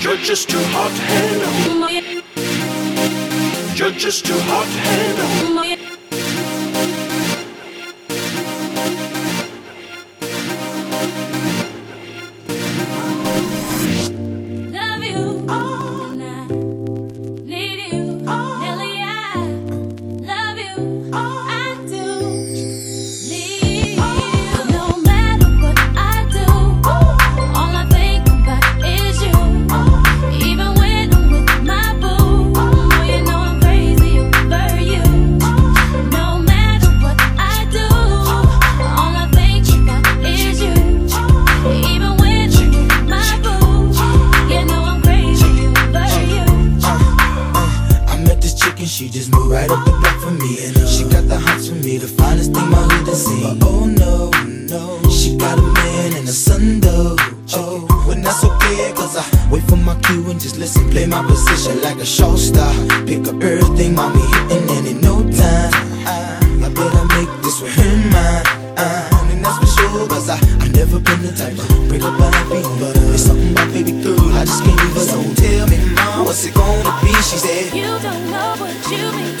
You're just too hot to. You're just too hot to. Play my position like a show star. Pick up everything, mommy hitting, and in no time, I, I better make this with her mine. And that's for sure, cause I, I never been the type to break up a happy home. But uh, it's something about baby girl, I just can't leave her. So tell me, mom, what's it gonna be? She said, You don't know what you mean